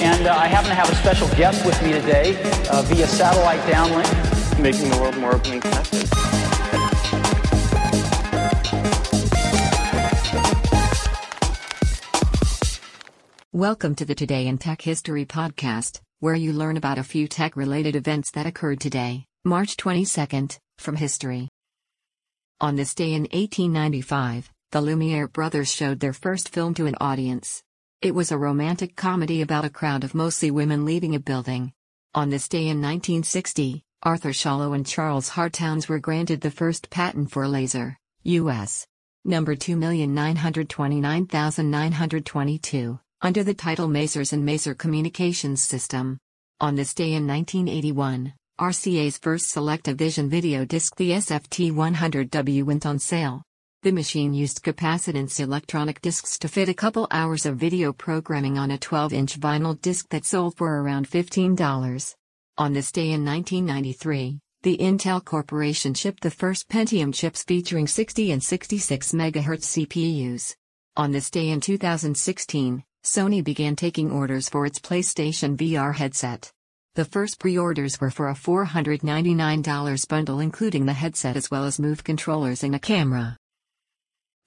And uh, I happen to have a special guest with me today uh, via satellite downlink. Making the world more open and connected. Welcome to the Today in Tech History podcast, where you learn about a few tech related events that occurred today, March 22nd, from history. On this day in 1895, the Lumiere brothers showed their first film to an audience. It was a romantic comedy about a crowd of mostly women leaving a building. On this day in 1960, Arthur Schawlow and Charles Hard Townes were granted the first patent for laser, U.S. number 2929922, under the title Masers and Maser Communications System. On this day in 1981, RCA's first SelectaVision video disc the SFT100W went on sale. The machine used capacitance electronic discs to fit a couple hours of video programming on a 12 inch vinyl disc that sold for around $15. On this day in 1993, the Intel Corporation shipped the first Pentium chips featuring 60 and 66 MHz CPUs. On this day in 2016, Sony began taking orders for its PlayStation VR headset. The first pre orders were for a $499 bundle, including the headset as well as Move controllers and a camera.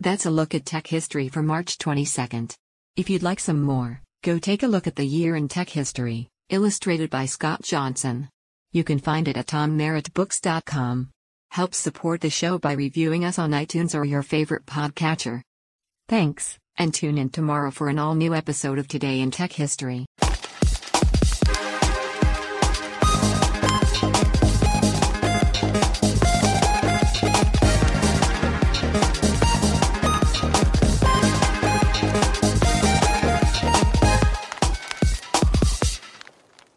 That's a look at tech history for March 22nd. If you'd like some more, go take a look at the year in tech history, illustrated by Scott Johnson. You can find it at tommerrittbooks.com. Help support the show by reviewing us on iTunes or your favorite podcatcher. Thanks, and tune in tomorrow for an all new episode of Today in Tech History.